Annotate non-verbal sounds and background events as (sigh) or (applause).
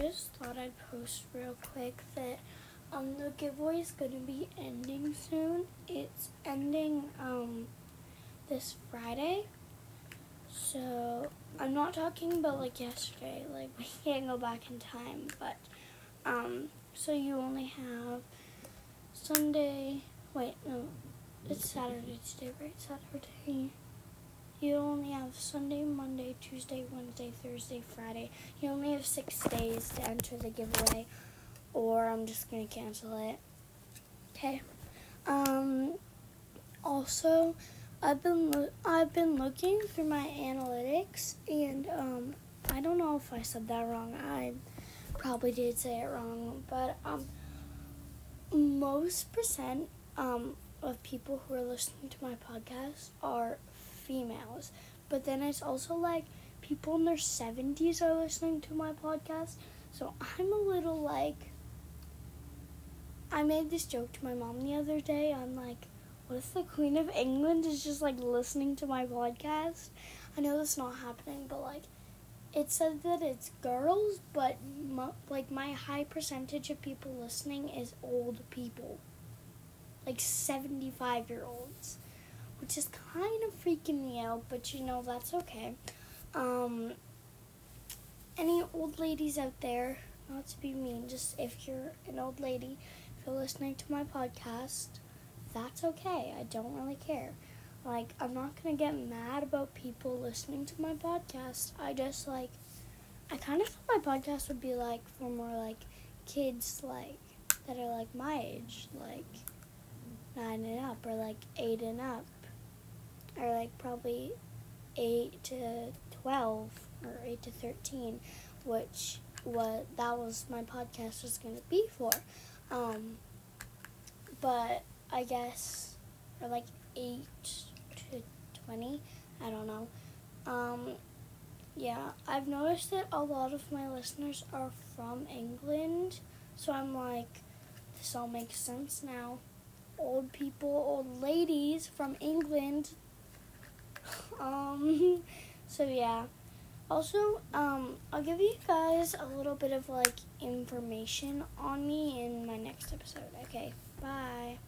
just thought I'd post real quick that um the giveaway is gonna be ending soon. It's ending um this Friday. So I'm not talking about like yesterday, like (laughs) we can't go back in time, but um so you only have Sunday wait, no, it's Saturday today, right? Saturday. You only have Sunday, Monday, Tuesday, Wednesday, Thursday, Friday. You only have six days to enter the giveaway, or I'm just gonna cancel it. Okay. Um. Also, I've been lo- I've been looking through my analytics, and um, I don't know if I said that wrong. I probably did say it wrong, but um, most percent um of people who are listening to my podcast are females. But then it's also like people in their 70s are listening to my podcast. So I'm a little like. I made this joke to my mom the other day. I'm like, what if the Queen of England is just like listening to my podcast? I know that's not happening, but like, it said that it's girls, but mo- like my high percentage of people listening is old people, like 75 year olds which is kind of freaking me out, but you know, that's okay. Um, any old ladies out there, not to be mean, just if you're an old lady, if you're listening to my podcast, that's okay. I don't really care. Like, I'm not gonna get mad about people listening to my podcast. I just like, I kind of thought my podcast would be like for more like kids, like that are like my age, like nine and up or like eight and up are like probably 8 to 12 or 8 to 13 which what that was my podcast was going to be for. Um, but i guess or like 8 to 20 i don't know. Um, yeah i've noticed that a lot of my listeners are from england so i'm like this all makes sense now. Old people old ladies from england um, (laughs) so yeah. Also, um, I'll give you guys a little bit of like information on me in my next episode. Okay, bye.